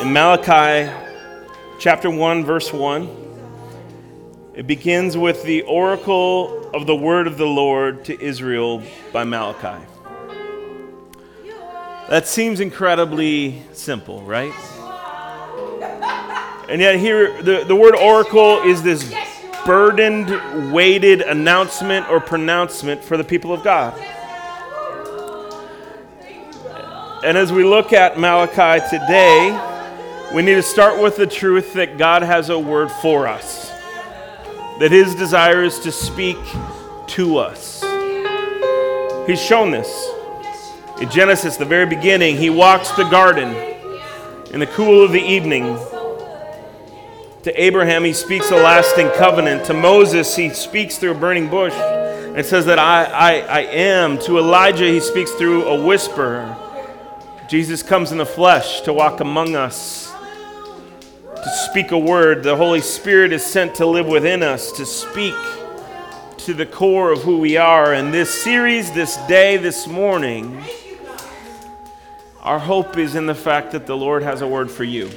in Malachi chapter 1, verse 1. It begins with the oracle of the word of the Lord to Israel by Malachi. That seems incredibly simple, right? And yet, here, the, the word oracle is this burdened, weighted announcement or pronouncement for the people of God. And as we look at Malachi today, we need to start with the truth that God has a word for us, that His desire is to speak to us. He's shown this. In Genesis, the very beginning, He walks the garden in the cool of the evening. To Abraham, He speaks a lasting covenant. To Moses, He speaks through a burning bush and says that I, I, I am. To Elijah, He speaks through a whisper. Jesus comes in the flesh to walk among us, to speak a word. The Holy Spirit is sent to live within us, to speak to the core of who we are. And this series, this day, this morning, our hope is in the fact that the Lord has a word for you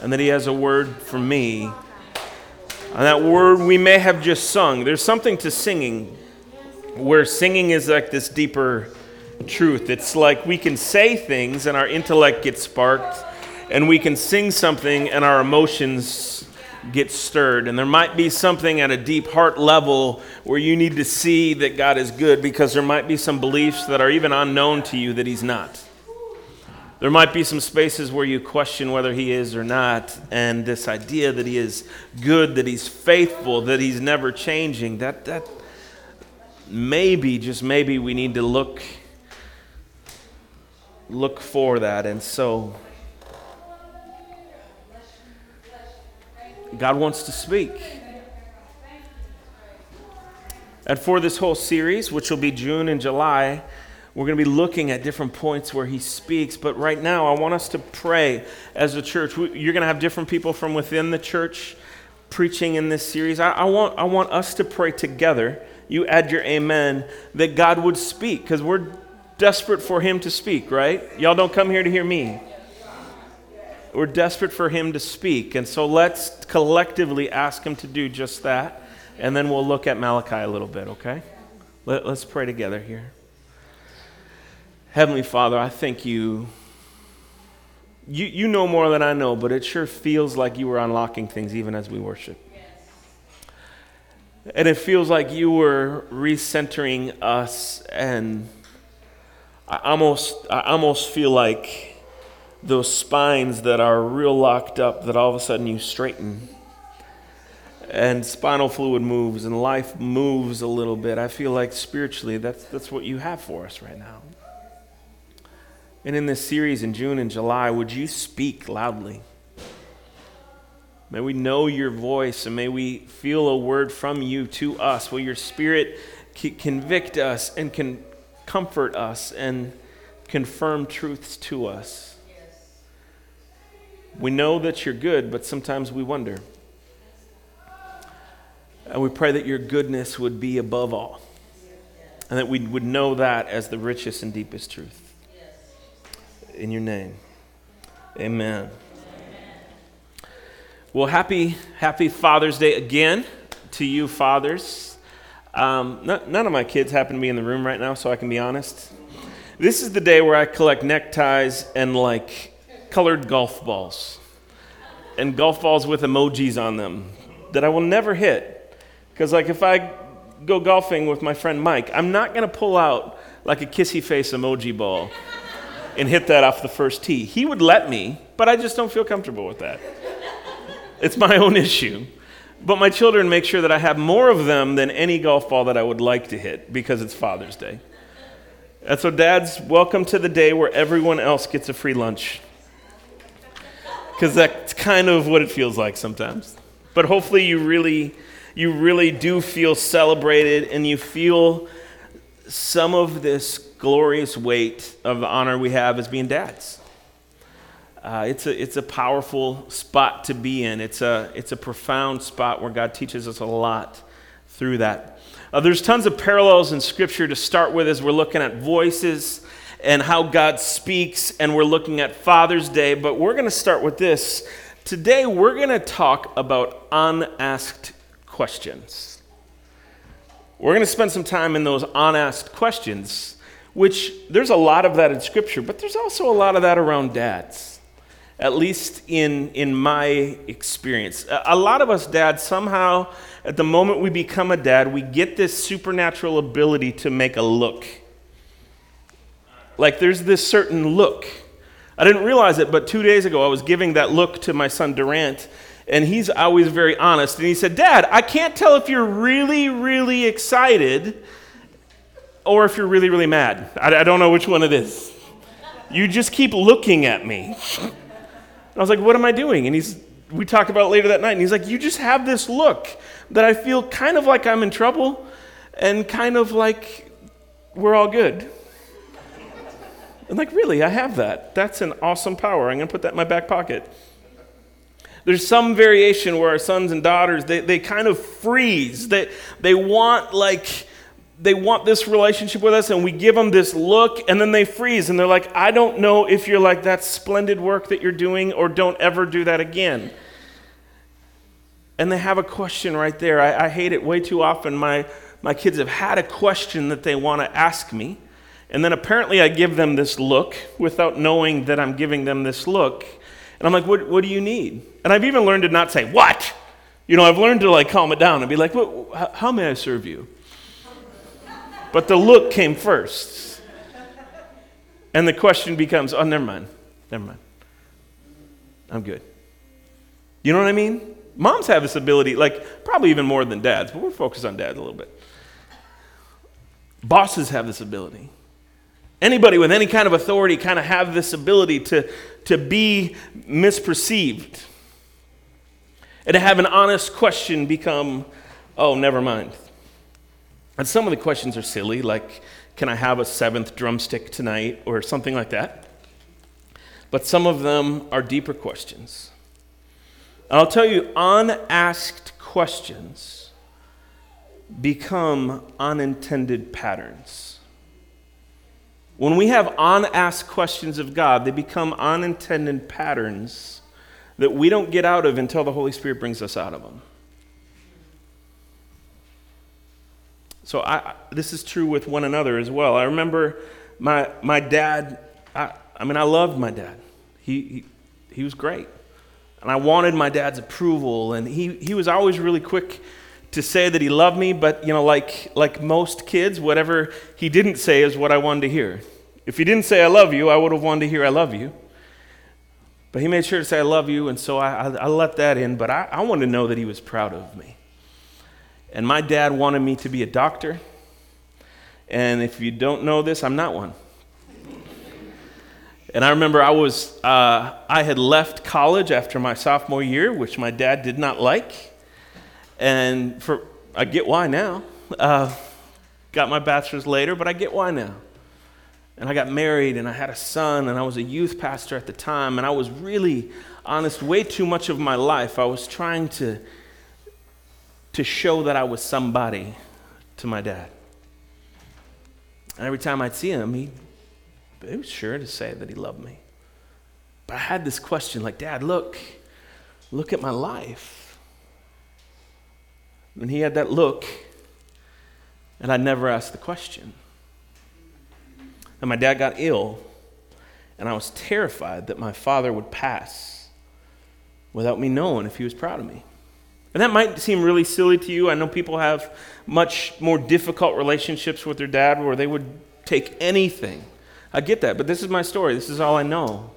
and that He has a word for me. And that word we may have just sung. There's something to singing where singing is like this deeper truth. It's like we can say things and our intellect gets sparked, and we can sing something and our emotions get stirred. And there might be something at a deep heart level where you need to see that God is good because there might be some beliefs that are even unknown to you that He's not. There might be some spaces where you question whether He is or not, and this idea that He is good, that He's faithful, that He's never changing, that, that maybe, just maybe, we need to look look for that. And so, God wants to speak. And for this whole series, which will be June and July, we're going to be looking at different points where he speaks. But right now, I want us to pray as a church. You're going to have different people from within the church preaching in this series. I, I want, I want us to pray together. You add your amen that God would speak because we're desperate for him to speak, right? Y'all don't come here to hear me. We're desperate for him to speak. And so let's collectively ask him to do just that. And then we'll look at Malachi a little bit, okay? Let, us pray together here. Heavenly Father, I thank you. you. You know more than I know, but it sure feels like you were unlocking things even as we worship. And it feels like you were recentering us and I almost, I almost feel like those spines that are real locked up that all of a sudden you straighten and spinal fluid moves and life moves a little bit. I feel like spiritually that's, that's what you have for us right now. And in this series in June and July, would you speak loudly? May we know your voice and may we feel a word from you to us. Will your spirit convict us and can comfort us and confirm truths to us. We know that you're good, but sometimes we wonder. And we pray that your goodness would be above all, and that we would know that as the richest and deepest truth. In your name, amen. Well, happy, happy Father's Day again to you, fathers. Um, none of my kids happen to be in the room right now, so I can be honest. This is the day where I collect neckties and like colored golf balls and golf balls with emojis on them that I will never hit. Because, like, if I go golfing with my friend Mike, I'm not going to pull out like a kissy face emoji ball and hit that off the first tee. He would let me, but I just don't feel comfortable with that. It's my own issue. But my children make sure that I have more of them than any golf ball that I would like to hit because it's Father's Day. And so, dads, welcome to the day where everyone else gets a free lunch. Because that's kind of what it feels like sometimes. But hopefully, you really, you really do feel celebrated and you feel some of this glorious weight of the honor we have as being dads. Uh, it's, a, it's a powerful spot to be in. It's a, it's a profound spot where God teaches us a lot through that. Uh, there's tons of parallels in Scripture to start with as we're looking at voices and how God speaks, and we're looking at Father's Day, but we're going to start with this. Today, we're going to talk about unasked questions. We're going to spend some time in those unasked questions, which there's a lot of that in Scripture, but there's also a lot of that around dads, at least in, in my experience. A lot of us dads, somehow, at the moment we become a dad, we get this supernatural ability to make a look. Like there's this certain look I didn't realize it, but two days ago I was giving that look to my son Durant, and he's always very honest. And he said, Dad, I can't tell if you're really, really excited or if you're really, really mad. I, I don't know which one it is. You just keep looking at me. I was like, What am I doing? And he's, we talked about it later that night, and he's like, You just have this look that I feel kind of like I'm in trouble and kind of like we're all good. And like, really, I have that. That's an awesome power. I'm going to put that in my back pocket. There's some variation where our sons and daughters, they, they kind of freeze. They, they want like, they want this relationship with us and we give them this look and then they freeze and they're like, I don't know if you're like that splendid work that you're doing or don't ever do that again. And they have a question right there. I, I hate it way too often. My, my kids have had a question that they want to ask me and then apparently I give them this look without knowing that I'm giving them this look. And I'm like, what, what do you need? And I've even learned to not say, what? You know, I've learned to like calm it down and be like, how, how may I serve you? But the look came first. And the question becomes, oh, never mind. Never mind. I'm good. You know what I mean? Moms have this ability, like probably even more than dads, but we're focused on dads a little bit. Bosses have this ability. Anybody with any kind of authority kind of have this ability to, to be misperceived and to have an honest question become, oh, never mind. And some of the questions are silly, like, can I have a seventh drumstick tonight or something like that? But some of them are deeper questions. And I'll tell you, unasked questions become unintended patterns. When we have unasked questions of God, they become unintended patterns that we don't get out of until the Holy Spirit brings us out of them. So I, this is true with one another as well. I remember my, my dad, I, I mean, I loved my dad. He, he, he was great. And I wanted my dad's approval. And he, he was always really quick to say that he loved me, but you know, like like most kids, whatever he didn't say is what I wanted to hear. If he didn't say I love you, I would have wanted to hear I love you. But he made sure to say I love you, and so I, I, I let that in. But I, I wanted to know that he was proud of me. And my dad wanted me to be a doctor. And if you don't know this, I'm not one. And I remember I was uh, I had left college after my sophomore year, which my dad did not like. And for, I get why now. Uh, got my bachelor's later, but I get why now. And I got married and I had a son and I was a youth pastor at the time. And I was really honest, way too much of my life, I was trying to, to show that I was somebody to my dad. And every time I'd see him, he, he was sure to say that he loved me. But I had this question like, Dad, look, look at my life. And he had that look, and I never asked the question. And my dad got ill, and I was terrified that my father would pass without me knowing if he was proud of me. And that might seem really silly to you. I know people have much more difficult relationships with their dad where they would take anything. I get that, but this is my story. This is all I know.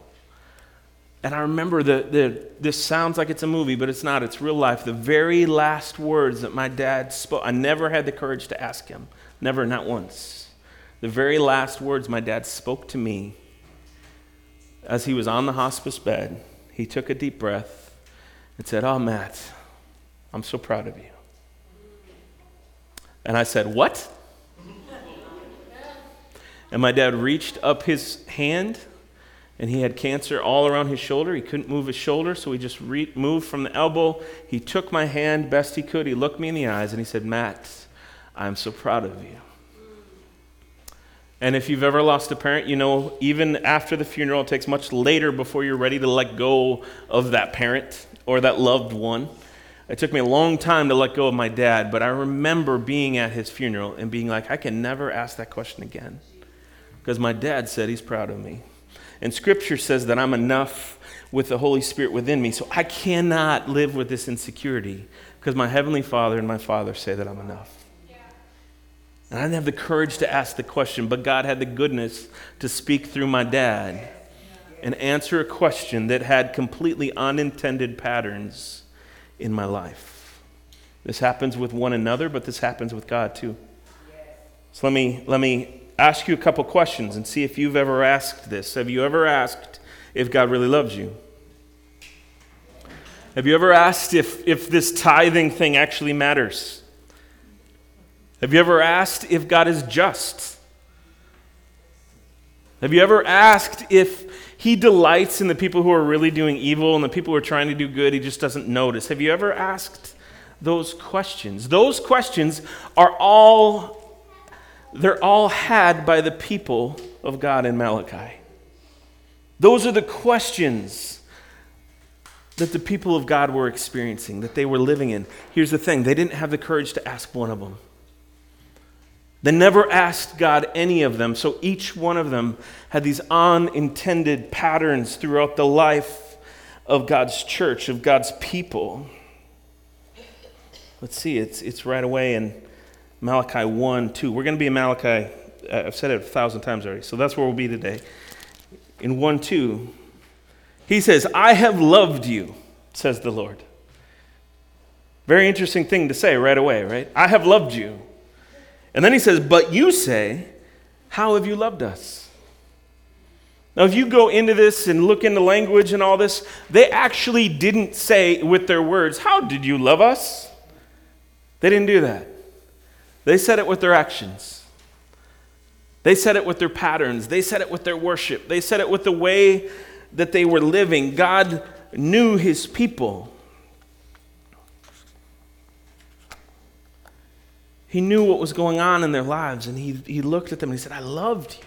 And I remember the, the, this sounds like it's a movie, but it's not. It's real life. The very last words that my dad spoke, I never had the courage to ask him. Never, not once. The very last words my dad spoke to me as he was on the hospice bed, he took a deep breath and said, Oh, Matt, I'm so proud of you. And I said, What? And my dad reached up his hand and he had cancer all around his shoulder. He couldn't move his shoulder, so he just re- moved from the elbow. He took my hand best he could. He looked me in the eyes and he said, Matt, I'm so proud of you. And if you've ever lost a parent, you know, even after the funeral, it takes much later before you're ready to let go of that parent or that loved one. It took me a long time to let go of my dad, but I remember being at his funeral and being like, I can never ask that question again. Because my dad said he's proud of me. And scripture says that I'm enough with the Holy Spirit within me. So I cannot live with this insecurity because my Heavenly Father and my Father say that I'm enough. And I didn't have the courage to ask the question, but God had the goodness to speak through my dad and answer a question that had completely unintended patterns in my life. This happens with one another, but this happens with God too. So let me, let me ask you a couple questions and see if you've ever asked this. Have you ever asked if God really loves you? Have you ever asked if, if this tithing thing actually matters? Have you ever asked if God is just? Have you ever asked if He delights in the people who are really doing evil and the people who are trying to do good, He just doesn't notice? Have you ever asked those questions? Those questions are all, they're all had by the people of God in Malachi. Those are the questions that the people of God were experiencing, that they were living in. Here's the thing they didn't have the courage to ask one of them. They never asked God any of them, so each one of them had these unintended patterns throughout the life of God's church, of God's people. Let's see, it's, it's right away in Malachi 1 2. We're going to be in Malachi, uh, I've said it a thousand times already, so that's where we'll be today. In 1 2, he says, I have loved you, says the Lord. Very interesting thing to say right away, right? I have loved you. And then he says, But you say, How have you loved us? Now, if you go into this and look into language and all this, they actually didn't say with their words, How did you love us? They didn't do that. They said it with their actions. They said it with their patterns. They said it with their worship. They said it with the way that they were living. God knew his people. He knew what was going on in their lives, and he, he looked at them and he said, I loved you.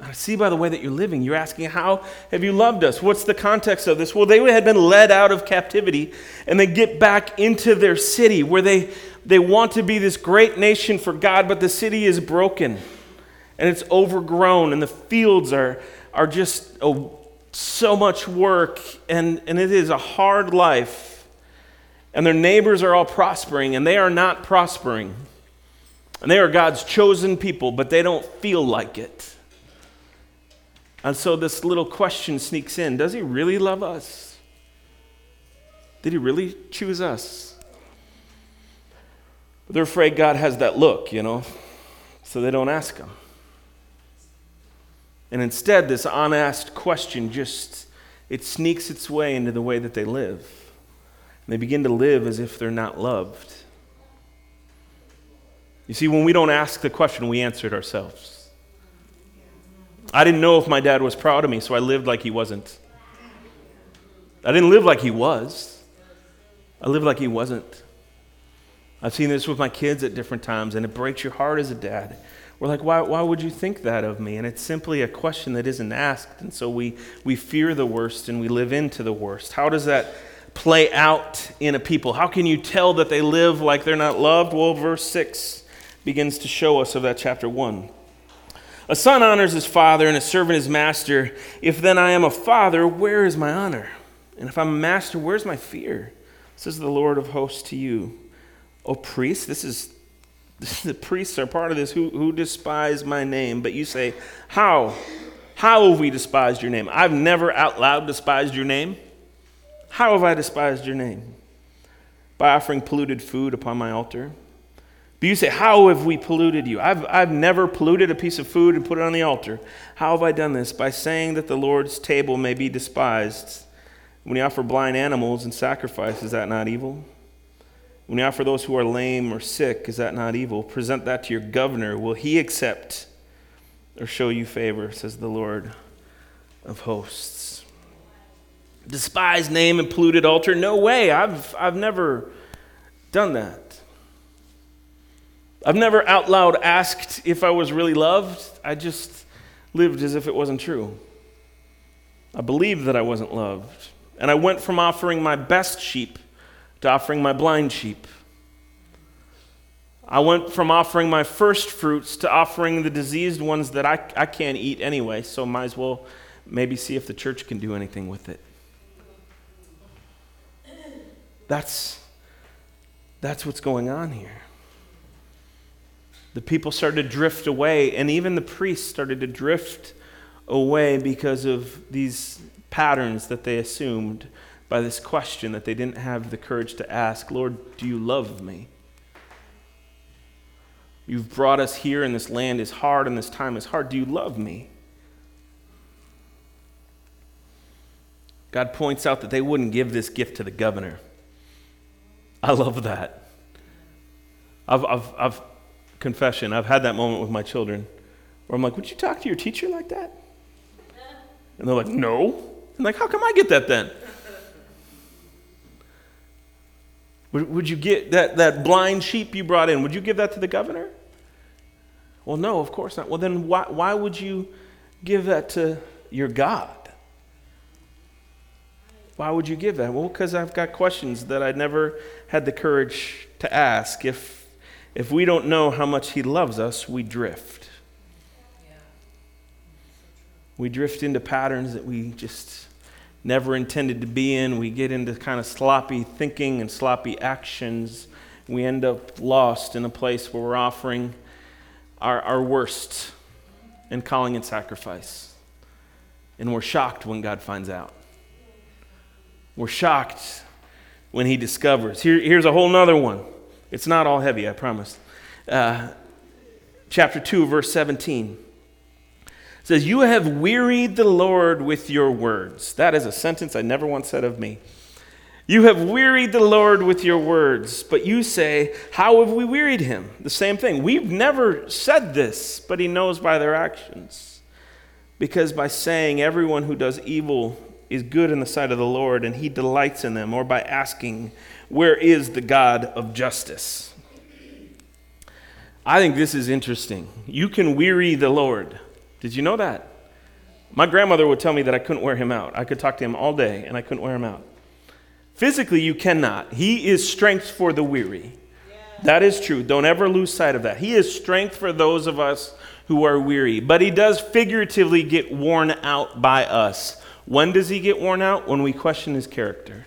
I see by the way that you're living. You're asking, How have you loved us? What's the context of this? Well, they had been led out of captivity and they get back into their city where they, they want to be this great nation for God, but the city is broken and it's overgrown and the fields are, are just oh, so much work and, and it is a hard life and their neighbors are all prospering, and they are not prospering. And they are God's chosen people, but they don't feel like it. And so this little question sneaks in Does he really love us? Did he really choose us? But they're afraid God has that look, you know, so they don't ask him. And instead, this unasked question just it sneaks its way into the way that they live. And they begin to live as if they're not loved. You see, when we don't ask the question, we answer it ourselves. I didn't know if my dad was proud of me, so I lived like he wasn't. I didn't live like he was, I lived like he wasn't. I've seen this with my kids at different times, and it breaks your heart as a dad. We're like, why, why would you think that of me? And it's simply a question that isn't asked. And so we, we fear the worst and we live into the worst. How does that play out in a people? How can you tell that they live like they're not loved? Well, verse 6 begins to show us of that chapter 1. A son honors his father, and a servant his master. If then I am a father, where is my honor? And if I'm a master, where's my fear? Says the Lord of hosts to you. O priests, this is the priests are part of this who, who despise my name. But you say, How? How have we despised your name? I've never out loud despised your name. How have I despised your name? By offering polluted food upon my altar. But you say, How have we polluted you? I've, I've never polluted a piece of food and put it on the altar. How have I done this? By saying that the Lord's table may be despised. When you offer blind animals and sacrifice, is that not evil? When you offer those who are lame or sick, is that not evil? Present that to your governor. Will he accept or show you favor, says the Lord of hosts? despised name and polluted altar. No way. I've, I've never done that. I've never out loud asked if I was really loved. I just lived as if it wasn't true. I believed that I wasn't loved. And I went from offering my best sheep to offering my blind sheep. I went from offering my first fruits to offering the diseased ones that I, I can't eat anyway, so might as well maybe see if the church can do anything with it. That's, that's what's going on here. The people started to drift away, and even the priests started to drift away because of these patterns that they assumed by this question that they didn't have the courage to ask Lord, do you love me? You've brought us here, and this land is hard, and this time is hard. Do you love me? God points out that they wouldn't give this gift to the governor. I love that. I've, I've, I've, confession, I've had that moment with my children where I'm like, would you talk to your teacher like that? And they're like, no. I'm like, how come I get that then? Would, would you get that, that blind sheep you brought in, would you give that to the governor? Well, no, of course not. Well, then why, why would you give that to your God? Why would you give that? Well, because I've got questions that I never had the courage to ask. If, if we don't know how much He loves us, we drift. We drift into patterns that we just never intended to be in. We get into kind of sloppy thinking and sloppy actions. We end up lost in a place where we're offering our, our worst and calling it sacrifice. And we're shocked when God finds out. We're shocked when He discovers. Here, here's a whole nother one. It's not all heavy, I promise. Uh, chapter 2, verse 17 says, You have wearied the Lord with your words. That is a sentence I never once said of me. You have wearied the Lord with your words, but you say, How have we wearied him? The same thing. We've never said this, but he knows by their actions. Because by saying, Everyone who does evil is good in the sight of the Lord, and he delights in them, or by asking, Where is the God of justice? I think this is interesting. You can weary the Lord. Did you know that? My grandmother would tell me that I couldn't wear him out. I could talk to him all day, and I couldn't wear him out. Physically, you cannot. He is strength for the weary. That is true. Don't ever lose sight of that. He is strength for those of us who are weary. But he does figuratively get worn out by us. When does he get worn out? When we question his character.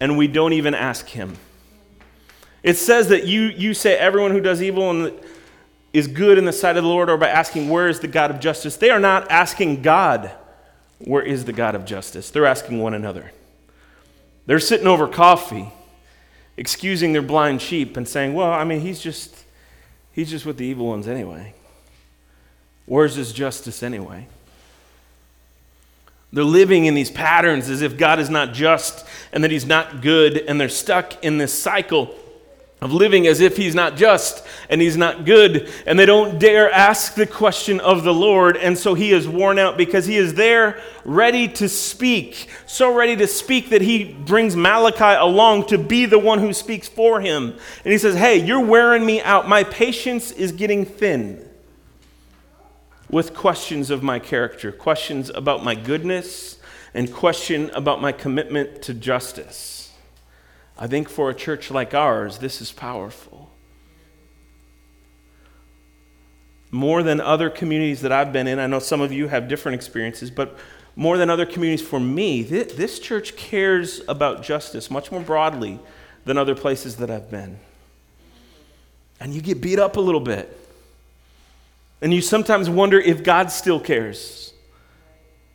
And we don't even ask him. It says that you, you say everyone who does evil and is good in the sight of the Lord, or by asking, Where is the God of justice? They are not asking God, Where is the God of justice? They're asking one another. They're sitting over coffee, excusing their blind sheep and saying, Well, I mean, he's just, he's just with the evil ones anyway. Where's his justice anyway? They're living in these patterns as if God is not just and that he's not good, and they're stuck in this cycle of living as if he's not just and he's not good, and they don't dare ask the question of the Lord, and so he is worn out because he is there ready to speak, so ready to speak that he brings Malachi along to be the one who speaks for him. And he says, Hey, you're wearing me out. My patience is getting thin with questions of my character, questions about my goodness, and question about my commitment to justice. I think for a church like ours, this is powerful. More than other communities that I've been in, I know some of you have different experiences, but more than other communities, for me, this church cares about justice much more broadly than other places that I've been. And you get beat up a little bit. And you sometimes wonder if God still cares.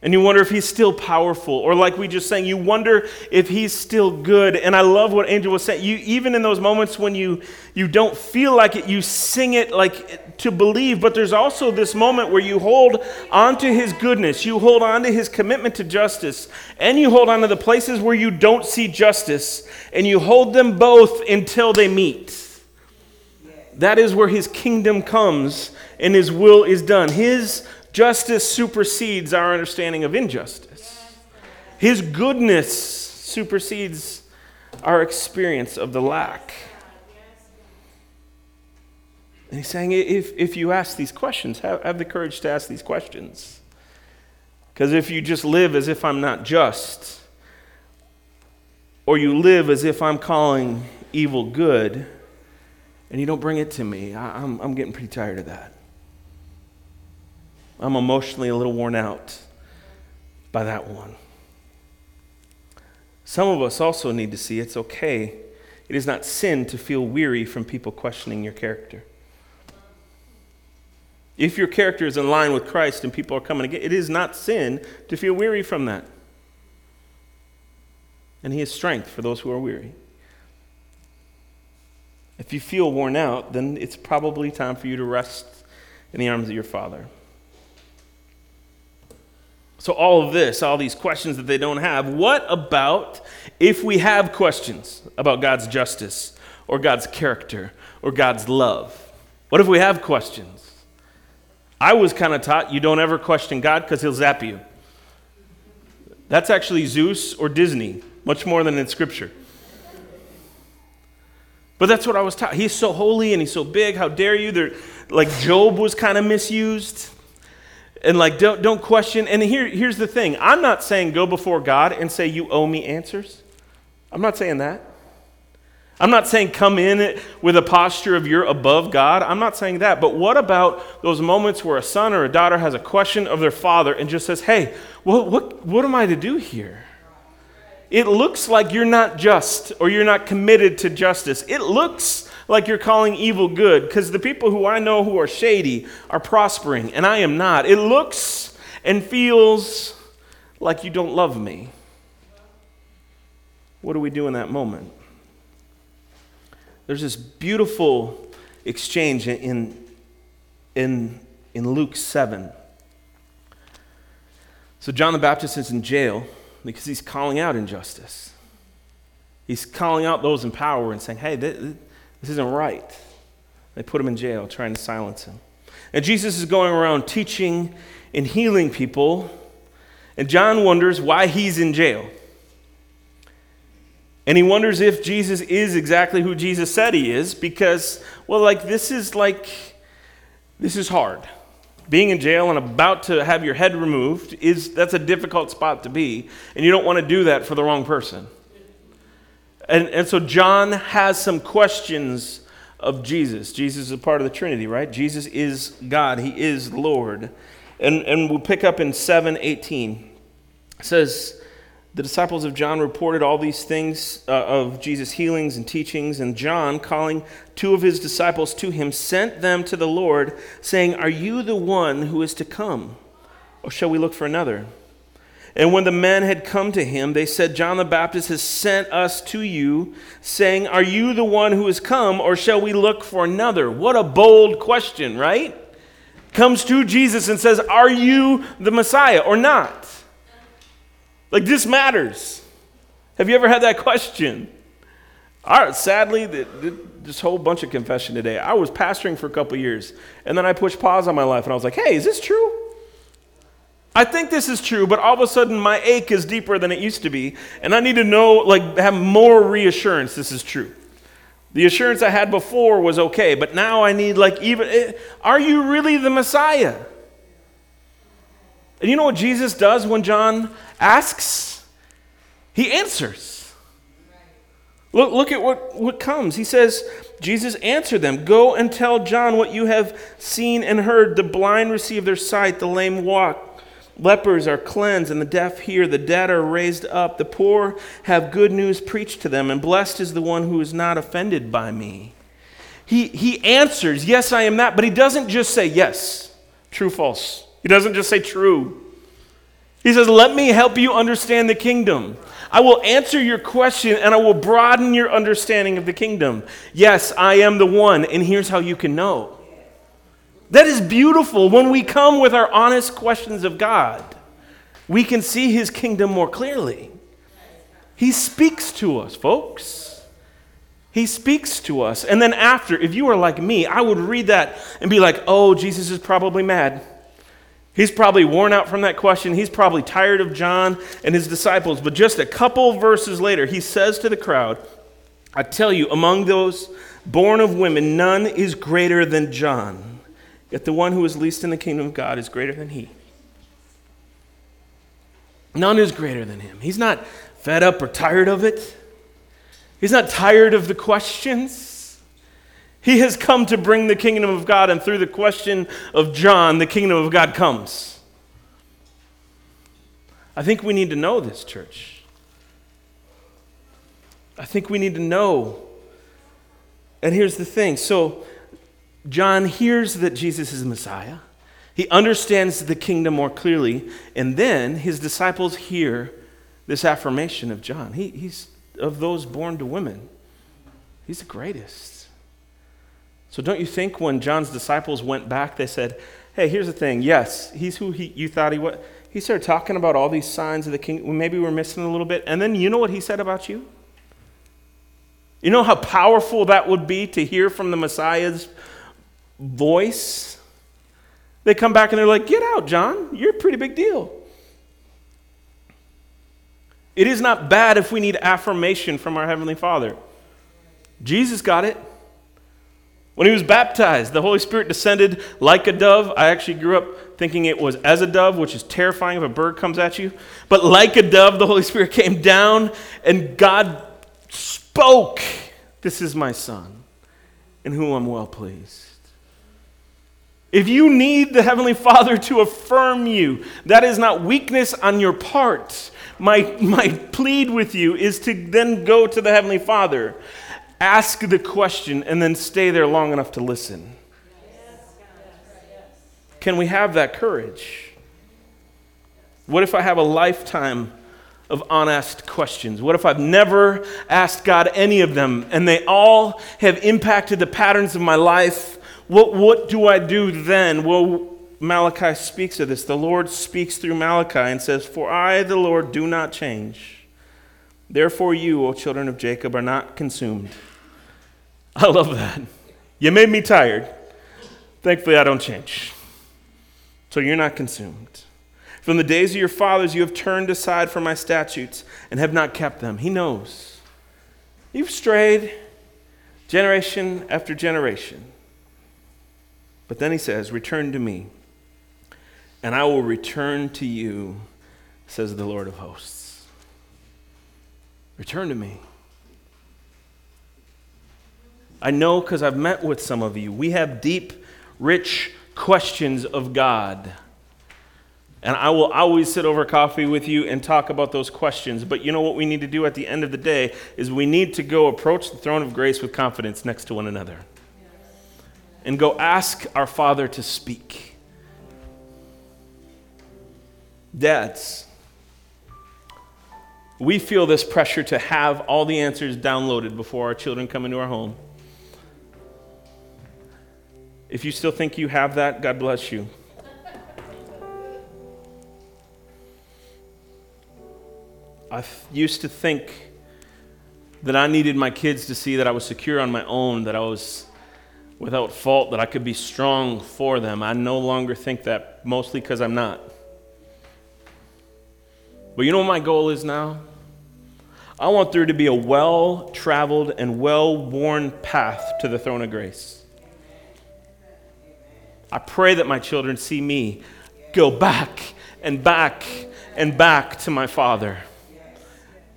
And you wonder if he's still powerful. Or, like we just saying, you wonder if he's still good. And I love what Angel was saying. You, even in those moments when you, you don't feel like it, you sing it like to believe. But there's also this moment where you hold on to his goodness, you hold on to his commitment to justice, and you hold on to the places where you don't see justice. And you hold them both until they meet. That is where his kingdom comes and his will is done. His Justice supersedes our understanding of injustice. His goodness supersedes our experience of the lack. And he's saying, if, if you ask these questions, have, have the courage to ask these questions. Because if you just live as if I'm not just, or you live as if I'm calling evil good, and you don't bring it to me, I, I'm, I'm getting pretty tired of that. I'm emotionally a little worn out by that one. Some of us also need to see it's okay. It is not sin to feel weary from people questioning your character. If your character is in line with Christ and people are coming again, it is not sin to feel weary from that. And He is strength for those who are weary. If you feel worn out, then it's probably time for you to rest in the arms of your Father. So, all of this, all these questions that they don't have, what about if we have questions about God's justice or God's character or God's love? What if we have questions? I was kind of taught you don't ever question God because he'll zap you. That's actually Zeus or Disney, much more than in Scripture. But that's what I was taught. He's so holy and he's so big. How dare you? They're, like Job was kind of misused and like don't, don't question. And here, here's the thing. I'm not saying go before god and say you owe me answers. I'm not saying that. I'm not saying come in with a posture of you're above god. I'm not saying that. But what about those moments where a son or a daughter has a question of their father and just says hey well, what, what am i to do here? It looks like you're not just or you're not committed to justice. It looks like you're calling evil good, because the people who I know who are shady are prospering, and I am not. It looks and feels like you don't love me. What do we do in that moment? There's this beautiful exchange in, in, in Luke 7. So, John the Baptist is in jail because he's calling out injustice. He's calling out those in power and saying, hey, this isn't right. They put him in jail, trying to silence him. And Jesus is going around teaching and healing people, and John wonders why he's in jail. And he wonders if Jesus is exactly who Jesus said he is, because, well, like, this is like, this is hard. Being in jail and about to have your head removed is that's a difficult spot to be, and you don't want to do that for the wrong person. And, and so John has some questions of Jesus. Jesus is a part of the Trinity, right? Jesus is God, He is Lord. And, and we'll pick up in 718. It says, The disciples of John reported all these things uh, of Jesus' healings and teachings, and John, calling two of his disciples to him, sent them to the Lord, saying, Are you the one who is to come, or shall we look for another? And when the men had come to him, they said, John the Baptist has sent us to you, saying, Are you the one who has come, or shall we look for another? What a bold question, right? Comes to Jesus and says, Are you the Messiah or not? Like, this matters. Have you ever had that question? All right, sadly, this whole bunch of confession today. I was pastoring for a couple years, and then I pushed pause on my life, and I was like, Hey, is this true? I think this is true, but all of a sudden my ache is deeper than it used to be, and I need to know, like, have more reassurance this is true. The assurance I had before was okay, but now I need, like, even, eh, are you really the Messiah? And you know what Jesus does when John asks? He answers. Look, look at what, what comes. He says, Jesus answered them, Go and tell John what you have seen and heard. The blind receive their sight, the lame walk Lepers are cleansed, and the deaf hear. The dead are raised up. The poor have good news preached to them, and blessed is the one who is not offended by me. He, he answers, Yes, I am that, but he doesn't just say yes, true, false. He doesn't just say true. He says, Let me help you understand the kingdom. I will answer your question and I will broaden your understanding of the kingdom. Yes, I am the one, and here's how you can know. That is beautiful when we come with our honest questions of God. We can see his kingdom more clearly. He speaks to us, folks. He speaks to us. And then after, if you are like me, I would read that and be like, oh, Jesus is probably mad. He's probably worn out from that question. He's probably tired of John and his disciples. But just a couple verses later, he says to the crowd, I tell you, among those born of women, none is greater than John. Yet the one who is least in the kingdom of God is greater than he. None is greater than him. He's not fed up or tired of it. He's not tired of the questions. He has come to bring the kingdom of God, and through the question of John, the kingdom of God comes. I think we need to know this, church. I think we need to know. And here's the thing so, John hears that Jesus is Messiah. He understands the kingdom more clearly. And then his disciples hear this affirmation of John. He, he's of those born to women, he's the greatest. So don't you think when John's disciples went back, they said, Hey, here's the thing. Yes, he's who he, you thought he was. He started talking about all these signs of the king. Maybe we're missing a little bit. And then you know what he said about you? You know how powerful that would be to hear from the Messiah's voice? They come back and they're like, Get out, John. You're a pretty big deal. It is not bad if we need affirmation from our Heavenly Father. Jesus got it. When he was baptized, the Holy Spirit descended like a dove. I actually grew up thinking it was as a dove, which is terrifying if a bird comes at you. But like a dove, the Holy Spirit came down and God spoke, This is my Son, in whom I'm well pleased. If you need the Heavenly Father to affirm you, that is not weakness on your part. My, my plead with you is to then go to the Heavenly Father, ask the question, and then stay there long enough to listen. Can we have that courage? What if I have a lifetime of unasked questions? What if I've never asked God any of them and they all have impacted the patterns of my life? What, what do I do then? Well, Malachi speaks of this. The Lord speaks through Malachi and says, For I, the Lord, do not change. Therefore, you, O children of Jacob, are not consumed. I love that. You made me tired. Thankfully, I don't change. So you're not consumed. From the days of your fathers, you have turned aside from my statutes and have not kept them. He knows. You've strayed generation after generation. But then he says, Return to me, and I will return to you, says the Lord of hosts. Return to me. I know because I've met with some of you. We have deep, rich questions of God. And I will always sit over coffee with you and talk about those questions. But you know what we need to do at the end of the day is we need to go approach the throne of grace with confidence next to one another. And go ask our Father to speak. Dads, we feel this pressure to have all the answers downloaded before our children come into our home. If you still think you have that, God bless you. I used to think that I needed my kids to see that I was secure on my own, that I was without fault, that I could be strong for them. I no longer think that, mostly because I'm not. But you know what my goal is now? I want there to be a well traveled and well worn path to the throne of grace. I pray that my children see me go back and back and back to my Father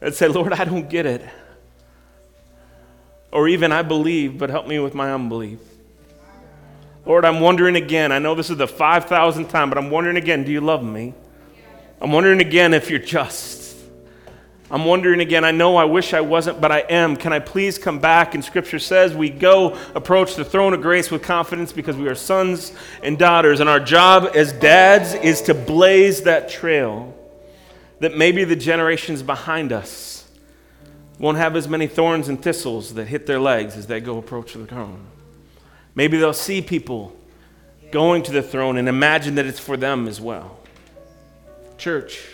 and say, Lord, I don't get it. Or even, I believe, but help me with my unbelief. Lord, I'm wondering again. I know this is the 5,000th time, but I'm wondering again do you love me? I'm wondering again if you're just. I'm wondering again, I know I wish I wasn't, but I am. Can I please come back? And scripture says we go approach the throne of grace with confidence because we are sons and daughters. And our job as dads is to blaze that trail that maybe the generations behind us won't have as many thorns and thistles that hit their legs as they go approach the throne. Maybe they'll see people going to the throne and imagine that it's for them as well. Church,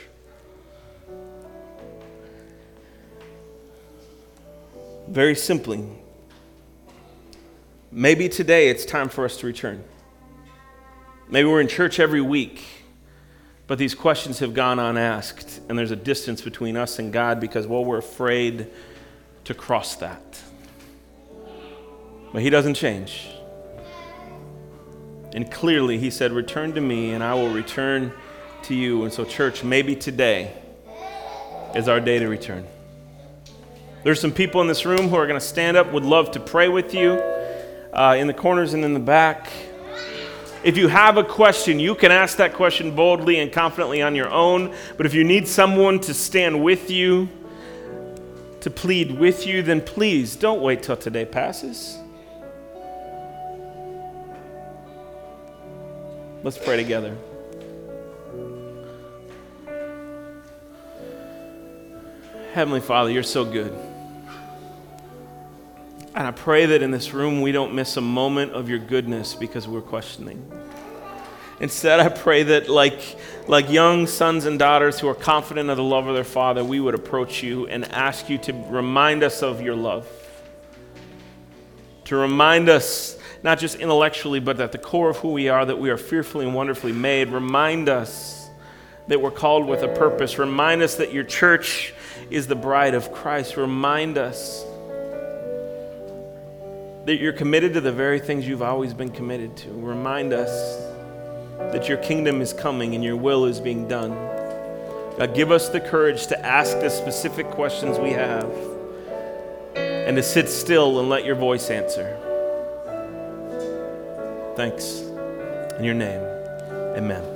very simply, maybe today it's time for us to return. Maybe we're in church every week but these questions have gone unasked, and there's a distance between us and God because, well, we're afraid to cross that. But he doesn't change. And clearly, he said, Return to me, and I will return to you. And so, church, maybe today is our day to return. There's some people in this room who are going to stand up, would love to pray with you uh, in the corners and in the back. If you have a question, you can ask that question boldly and confidently on your own. But if you need someone to stand with you, to plead with you, then please don't wait till today passes. Let's pray together. Heavenly Father, you're so good. And I pray that in this room we don't miss a moment of your goodness because we're questioning. Instead, I pray that, like, like young sons and daughters who are confident of the love of their Father, we would approach you and ask you to remind us of your love. To remind us, not just intellectually, but at the core of who we are, that we are fearfully and wonderfully made. Remind us that we're called with a purpose. Remind us that your church is the bride of Christ. Remind us that you're committed to the very things you've always been committed to. Remind us that your kingdom is coming and your will is being done. God, give us the courage to ask the specific questions we have and to sit still and let your voice answer. Thanks. In your name, amen.